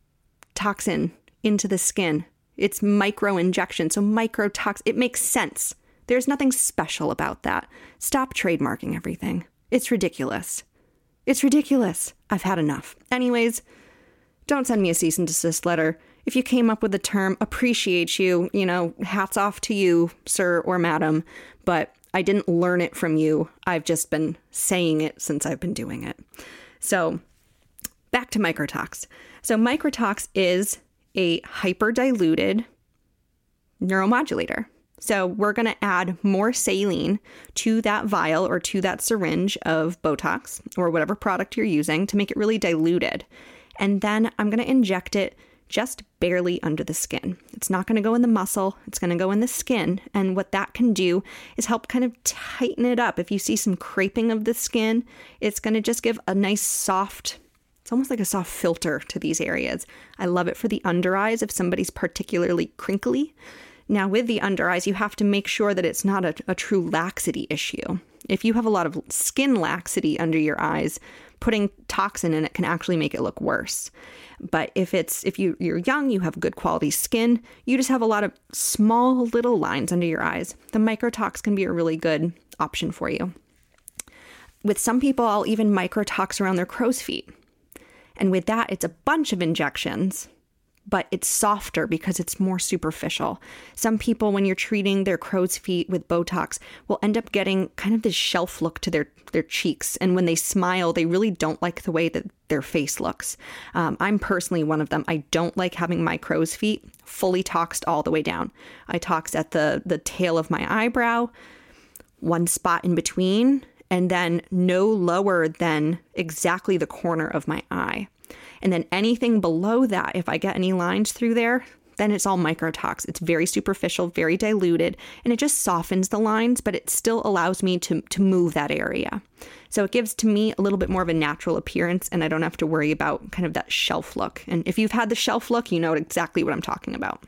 toxin into the skin. It's micro injection. So microtox, it makes sense. There's nothing special about that. Stop trademarking everything. It's ridiculous. It's ridiculous. I've had enough. Anyways, don't send me a cease and desist letter. If you came up with the term, appreciate you, you know, hats off to you, sir or madam, but I didn't learn it from you. I've just been saying it since I've been doing it. So, back to microtox. So, microtox is a hyperdiluted neuromodulator. So we're going to add more saline to that vial or to that syringe of Botox or whatever product you're using to make it really diluted. And then I'm going to inject it just barely under the skin. It's not going to go in the muscle, it's going to go in the skin. And what that can do is help kind of tighten it up. If you see some creping of the skin, it's going to just give a nice soft it's almost like a soft filter to these areas. I love it for the under eyes if somebody's particularly crinkly. Now, with the under eyes, you have to make sure that it's not a, a true laxity issue. If you have a lot of skin laxity under your eyes, putting toxin in it can actually make it look worse. But if it's if you you're young, you have good quality skin, you just have a lot of small little lines under your eyes. The microtox can be a really good option for you. With some people, I'll even microtox around their crow's feet. And with that, it's a bunch of injections, but it's softer because it's more superficial. Some people, when you're treating their crow's feet with Botox, will end up getting kind of this shelf look to their, their cheeks. And when they smile, they really don't like the way that their face looks. Um, I'm personally one of them. I don't like having my crow's feet fully toxed all the way down. I tox at the, the tail of my eyebrow, one spot in between, and then no lower than exactly the corner of my eye. And then anything below that, if I get any lines through there, then it's all microtox. It's very superficial, very diluted, and it just softens the lines, but it still allows me to, to move that area. So it gives to me a little bit more of a natural appearance, and I don't have to worry about kind of that shelf look. And if you've had the shelf look, you know exactly what I'm talking about.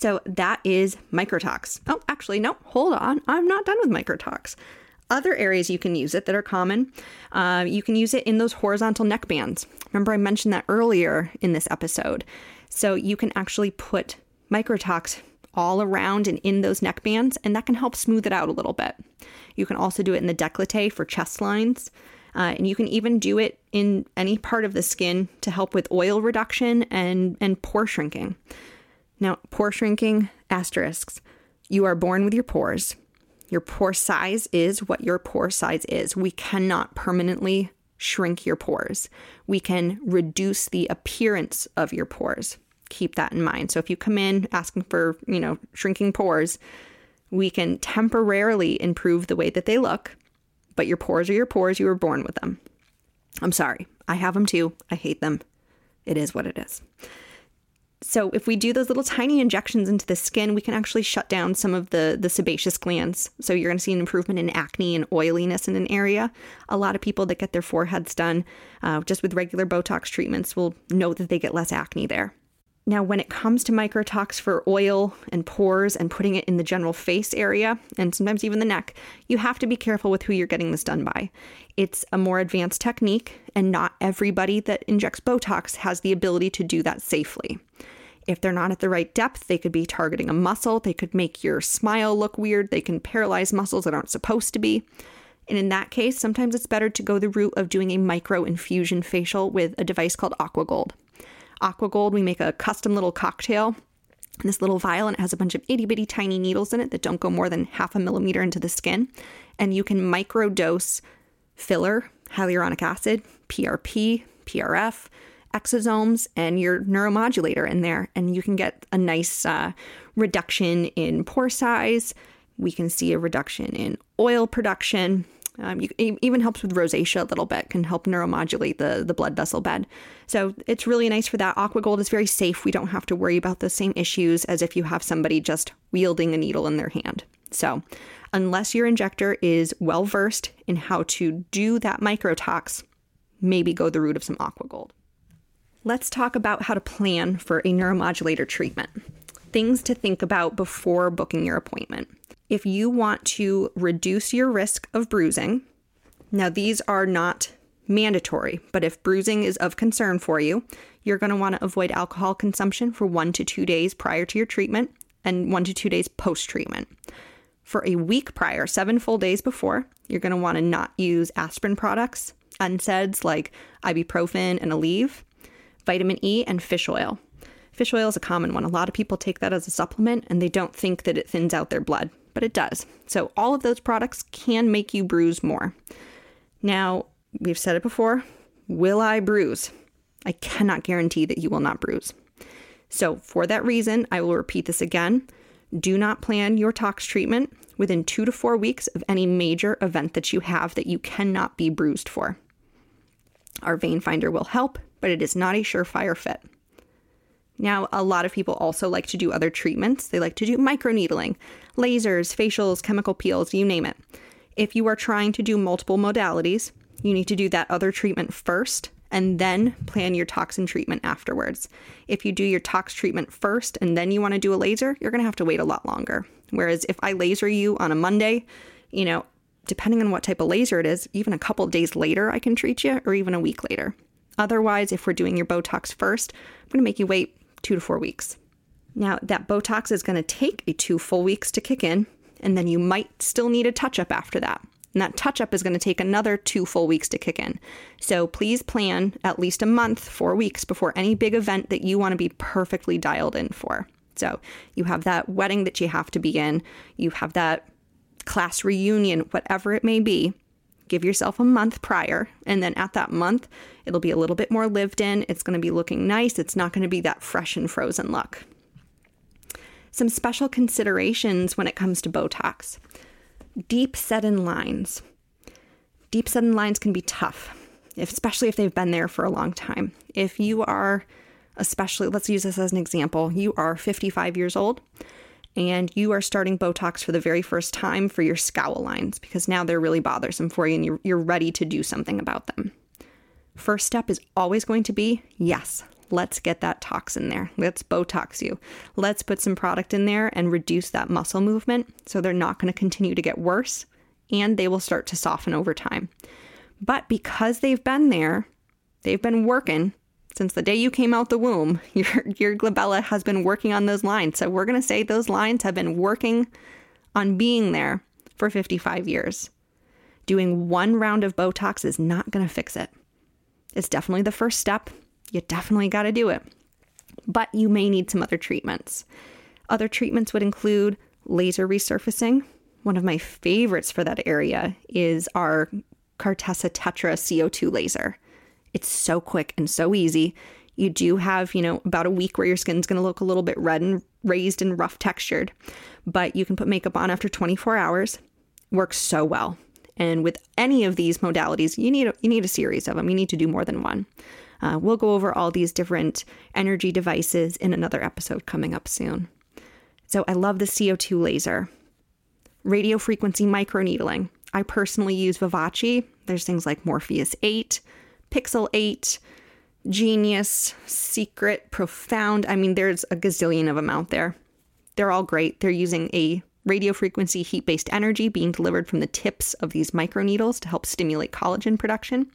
So that is microtox. Oh, actually, no, hold on. I'm not done with microtox other areas you can use it that are common. Uh, you can use it in those horizontal neck bands. Remember, I mentioned that earlier in this episode. So you can actually put microtox all around and in those neck bands, and that can help smooth it out a little bit. You can also do it in the décolleté for chest lines. Uh, and you can even do it in any part of the skin to help with oil reduction and, and pore shrinking. Now, pore shrinking, asterisks. You are born with your pores. Your pore size is what your pore size is. We cannot permanently shrink your pores. We can reduce the appearance of your pores. Keep that in mind. So if you come in asking for, you know, shrinking pores, we can temporarily improve the way that they look, but your pores are your pores. You were born with them. I'm sorry. I have them too. I hate them. It is what it is. So if we do those little tiny injections into the skin, we can actually shut down some of the the sebaceous glands. So you're going to see an improvement in acne and oiliness in an area. A lot of people that get their foreheads done uh, just with regular Botox treatments will know that they get less acne there. Now, when it comes to microtox for oil and pores and putting it in the general face area and sometimes even the neck, you have to be careful with who you're getting this done by. It's a more advanced technique, and not everybody that injects Botox has the ability to do that safely. If they're not at the right depth, they could be targeting a muscle, they could make your smile look weird, they can paralyze muscles that aren't supposed to be. And in that case, sometimes it's better to go the route of doing a micro infusion facial with a device called AquaGold. AquaGold, we make a custom little cocktail in this little vial, and it has a bunch of itty bitty tiny needles in it that don't go more than half a millimeter into the skin. And you can micro dose filler, hyaluronic acid, PRP, PRF, exosomes, and your neuromodulator in there. And you can get a nice uh, reduction in pore size. We can see a reduction in oil production. Um, you, it even helps with rosacea a little bit, can help neuromodulate the, the blood vessel bed. So it's really nice for that. Aqua Gold is very safe. We don't have to worry about the same issues as if you have somebody just wielding a needle in their hand. So, unless your injector is well versed in how to do that microtox, maybe go the route of some Aqua Gold. Let's talk about how to plan for a neuromodulator treatment. Things to think about before booking your appointment if you want to reduce your risk of bruising, now these are not mandatory, but if bruising is of concern for you, you're going to want to avoid alcohol consumption for one to two days prior to your treatment and one to two days post treatment. For a week prior, seven full days before, you're going to want to not use aspirin products, NSAIDs like ibuprofen and Aleve, vitamin E, and fish oil. Fish oil is a common one. A lot of people take that as a supplement and they don't think that it thins out their blood but it does. So, all of those products can make you bruise more. Now, we've said it before will I bruise? I cannot guarantee that you will not bruise. So, for that reason, I will repeat this again. Do not plan your tox treatment within two to four weeks of any major event that you have that you cannot be bruised for. Our vein finder will help, but it is not a surefire fit. Now, a lot of people also like to do other treatments. They like to do microneedling, lasers, facials, chemical peels, you name it. If you are trying to do multiple modalities, you need to do that other treatment first and then plan your toxin treatment afterwards. If you do your tox treatment first and then you want to do a laser, you're going to have to wait a lot longer. Whereas if I laser you on a Monday, you know, depending on what type of laser it is, even a couple days later I can treat you or even a week later. Otherwise, if we're doing your Botox first, I'm going to make you wait two to four weeks. Now, that Botox is going to take a two full weeks to kick in, and then you might still need a touch up after that. And that touch up is going to take another two full weeks to kick in. So please plan at least a month, four weeks before any big event that you want to be perfectly dialed in for. So you have that wedding that you have to be in, you have that class reunion, whatever it may be give yourself a month prior. And then at that month, it'll be a little bit more lived in. It's going to be looking nice. It's not going to be that fresh and frozen look. Some special considerations when it comes to Botox deep set in lines. Deep set in lines can be tough, especially if they've been there for a long time. If you are, especially, let's use this as an example, you are 55 years old and you are starting Botox for the very first time for your scowl lines because now they're really bothersome for you and you're, you're ready to do something about them. First step is always going to be yes, let's get that toxin there. Let's Botox you. Let's put some product in there and reduce that muscle movement so they're not going to continue to get worse and they will start to soften over time. But because they've been there, they've been working, since the day you came out the womb, your your glabella has been working on those lines. So we're going to say those lines have been working on being there for 55 years. Doing one round of Botox is not going to fix it. It's definitely the first step. You definitely got to do it. But you may need some other treatments. Other treatments would include laser resurfacing. One of my favorites for that area is our Cartessa Tetra CO2 laser. It's so quick and so easy. You do have, you know, about a week where your skin's going to look a little bit red and raised and rough textured, but you can put makeup on after 24 hours. Works so well. And with any of these modalities, you need a, you need a series of them. You need to do more than one. Uh, we'll go over all these different energy devices in another episode coming up soon. So I love the CO2 laser. Radio frequency microneedling. I personally use Vivace. There's things like Morpheus 8, Pixel 8, genius, secret, profound. I mean, there's a gazillion of them out there. They're all great. They're using a radio frequency heat based energy being delivered from the tips of these microneedles to help stimulate collagen production.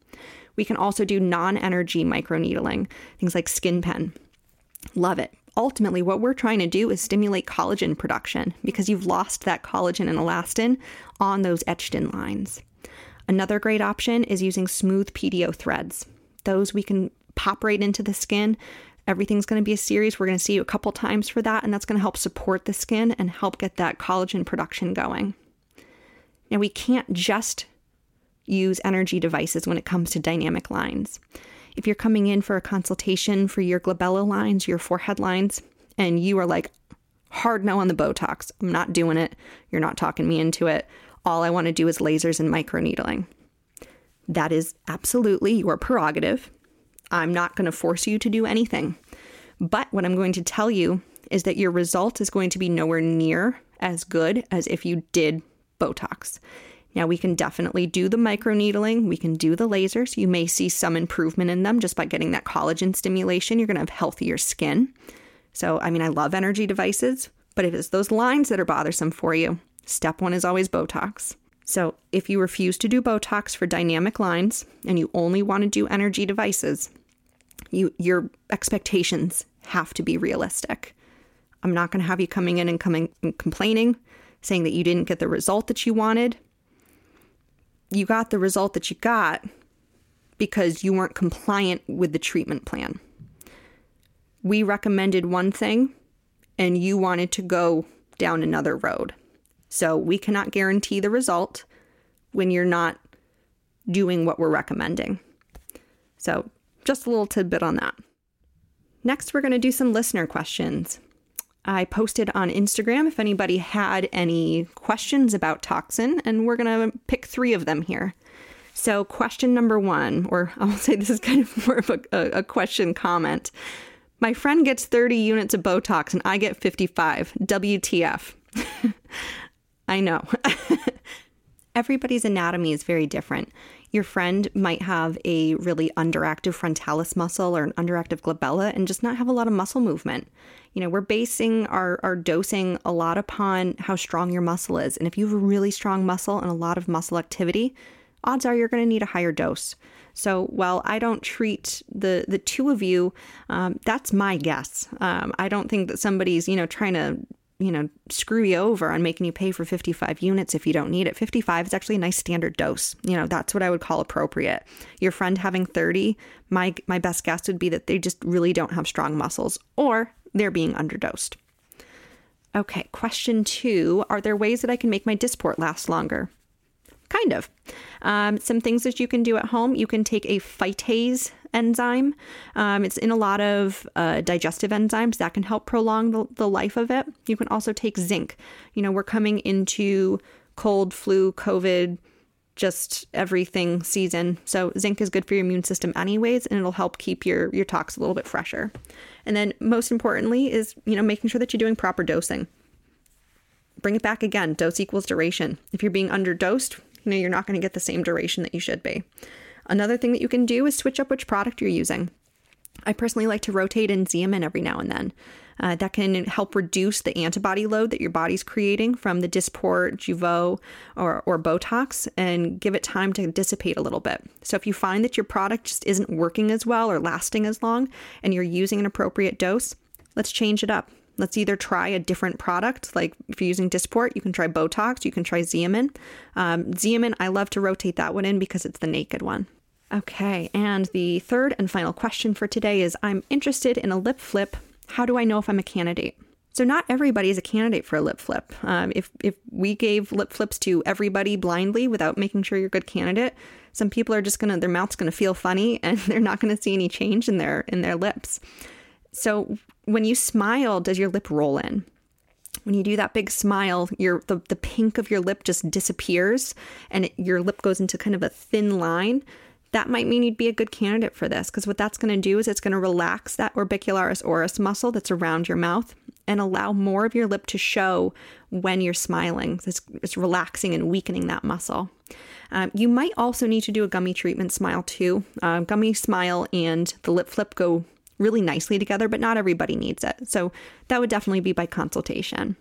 We can also do non energy microneedling, things like skin pen. Love it. Ultimately, what we're trying to do is stimulate collagen production because you've lost that collagen and elastin on those etched in lines. Another great option is using smooth PDO threads. Those we can pop right into the skin. Everything's going to be a series. We're going to see you a couple times for that, and that's going to help support the skin and help get that collagen production going. Now, we can't just use energy devices when it comes to dynamic lines. If you're coming in for a consultation for your glabella lines, your forehead lines, and you are like, hard no on the Botox, I'm not doing it, you're not talking me into it, all I want to do is lasers and microneedling. That is absolutely your prerogative. I'm not going to force you to do anything. But what I'm going to tell you is that your result is going to be nowhere near as good as if you did Botox. Now, we can definitely do the microneedling, we can do the lasers. You may see some improvement in them just by getting that collagen stimulation. You're going to have healthier skin. So, I mean, I love energy devices, but if it's those lines that are bothersome for you, step one is always Botox. So, if you refuse to do Botox for dynamic lines and you only want to do energy devices, you, your expectations have to be realistic. I'm not going to have you coming in and coming and complaining, saying that you didn't get the result that you wanted. You got the result that you got because you weren't compliant with the treatment plan. We recommended one thing and you wanted to go down another road. So we cannot guarantee the result when you're not doing what we're recommending. So, just a little tidbit on that. Next, we're going to do some listener questions. I posted on Instagram if anybody had any questions about toxin, and we're going to pick three of them here. So, question number one, or I'll say this is kind of more of a, a, question comment. My friend gets 30 units of Botox and I get 55. WTF. I know. Everybody's anatomy is very different. Your friend might have a really underactive frontalis muscle or an underactive glabella and just not have a lot of muscle movement. You know, we're basing our, our dosing a lot upon how strong your muscle is. And if you have a really strong muscle and a lot of muscle activity, odds are you're going to need a higher dose. So while I don't treat the the two of you, um, that's my guess. Um, I don't think that somebody's you know trying to you know, screw you over on making you pay for 55 units if you don't need it. 55 is actually a nice standard dose. You know, that's what I would call appropriate. Your friend having 30, my my best guess would be that they just really don't have strong muscles or they're being underdosed. Okay, question 2, are there ways that I can make my Dysport last longer? Kind of. Um, some things that you can do at home you can take a phytase enzyme. Um, it's in a lot of uh, digestive enzymes that can help prolong the, the life of it. You can also take zinc. You know, we're coming into cold, flu, COVID, just everything season. So zinc is good for your immune system anyways, and it'll help keep your your tox a little bit fresher. And then most importantly is, you know, making sure that you're doing proper dosing. Bring it back again. Dose equals duration. If you're being underdosed, you know, you're not going to get the same duration that you should be. Another thing that you can do is switch up which product you're using. I personally like to rotate in Xeomin every now and then. Uh, that can help reduce the antibody load that your body's creating from the Dysport, Jeuveau, or, or Botox and give it time to dissipate a little bit. So, if you find that your product just isn't working as well or lasting as long and you're using an appropriate dose, let's change it up. Let's either try a different product, like if you're using Dysport, you can try Botox, you can try Xeomin. Um, Xeomin, I love to rotate that one in because it's the naked one. Okay, and the third and final question for today is I'm interested in a lip flip. How do I know if I'm a candidate? So not everybody is a candidate for a lip flip. Um, if if we gave lip flips to everybody blindly without making sure you're a good candidate, some people are just gonna their mouth's gonna feel funny and they're not gonna see any change in their in their lips. So when you smile, does your lip roll in? When you do that big smile, your the, the pink of your lip just disappears and it, your lip goes into kind of a thin line. That might mean you'd be a good candidate for this because what that's going to do is it's going to relax that orbicularis oris muscle that's around your mouth and allow more of your lip to show when you're smiling. It's, it's relaxing and weakening that muscle. Um, you might also need to do a gummy treatment smile too. Uh, gummy smile and the lip flip go really nicely together, but not everybody needs it. So that would definitely be by consultation.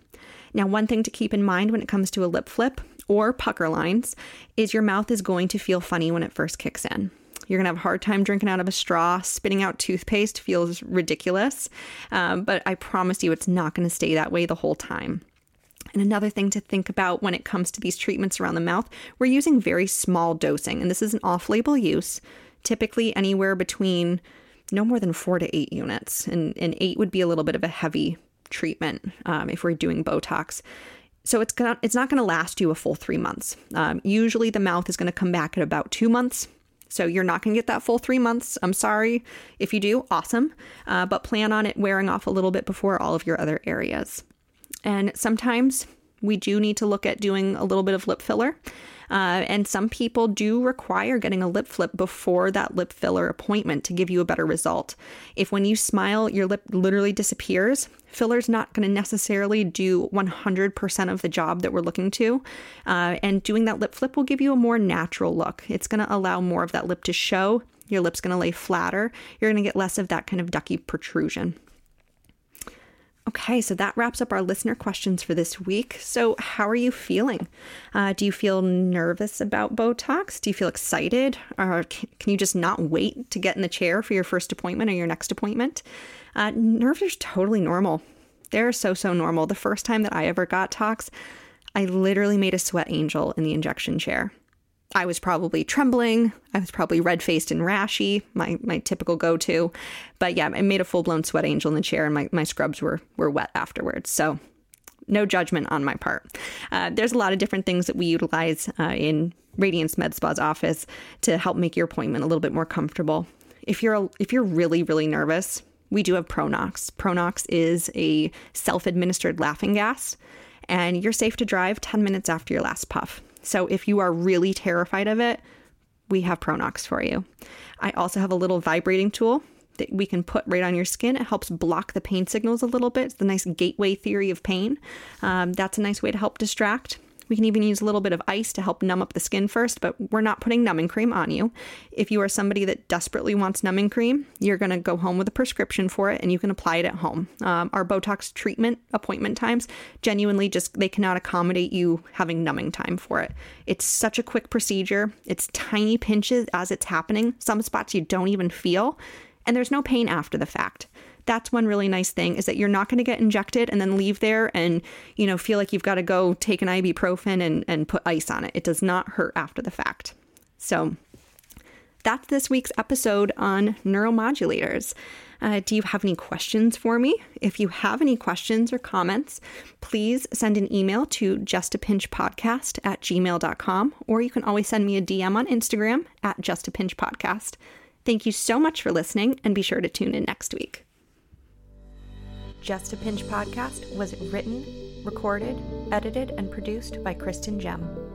Now, one thing to keep in mind when it comes to a lip flip or pucker lines is your mouth is going to feel funny when it first kicks in. You're going to have a hard time drinking out of a straw. Spitting out toothpaste feels ridiculous. Um, but I promise you, it's not going to stay that way the whole time. And another thing to think about when it comes to these treatments around the mouth, we're using very small dosing, and this is an off label use, typically anywhere between no more than four to eight units. And, and eight would be a little bit of a heavy treatment um, if we're doing Botox. So it's gonna it's not going to last you a full three months. Um, usually the mouth is going to come back at about two months. So you're not going to get that full three months. I'm sorry. If you do, awesome. Uh, but plan on it wearing off a little bit before all of your other areas. And sometimes we do need to look at doing a little bit of lip filler. Uh, and some people do require getting a lip flip before that lip filler appointment to give you a better result. If when you smile, your lip literally disappears, filler's not going to necessarily do 100% of the job that we're looking to. Uh, and doing that lip flip will give you a more natural look. It's going to allow more of that lip to show. Your lip's going to lay flatter. You're going to get less of that kind of ducky protrusion. Okay, so that wraps up our listener questions for this week. So, how are you feeling? Uh, do you feel nervous about Botox? Do you feel excited? Or can you just not wait to get in the chair for your first appointment or your next appointment? Uh, nerves are totally normal. They're so, so normal. The first time that I ever got Tox, I literally made a sweat angel in the injection chair. I was probably trembling. I was probably red faced and rashy, my, my typical go to. But yeah, I made a full blown sweat angel in the chair and my, my scrubs were, were wet afterwards. So no judgment on my part. Uh, there's a lot of different things that we utilize uh, in Radiance Med Spa's office to help make your appointment a little bit more comfortable. If you're if you're really really nervous, we do have Pronox. Pronox is a self-administered laughing gas, and you're safe to drive 10 minutes after your last puff. So if you are really terrified of it, we have Pronox for you. I also have a little vibrating tool that we can put right on your skin. It helps block the pain signals a little bit. It's the nice gateway theory of pain. Um, that's a nice way to help distract. We can even use a little bit of ice to help numb up the skin first, but we're not putting numbing cream on you. If you are somebody that desperately wants numbing cream, you're going to go home with a prescription for it and you can apply it at home. Um, our Botox treatment appointment times genuinely just they cannot accommodate you having numbing time for it. It's such a quick procedure. It's tiny pinches as it's happening. Some spots you don't even feel, and there's no pain after the fact that's one really nice thing is that you're not going to get injected and then leave there and you know feel like you've got to go take an ibuprofen and, and put ice on it it does not hurt after the fact so that's this week's episode on neuromodulators. Uh, do you have any questions for me? If you have any questions or comments, please send an email to justapinchpodcast at gmail.com, or you can always send me a DM on Instagram at justapinchpodcast. Thank you so much for listening, and be sure to tune in next week. Just a Pinch podcast was written, recorded, edited, and produced by Kristin Gem.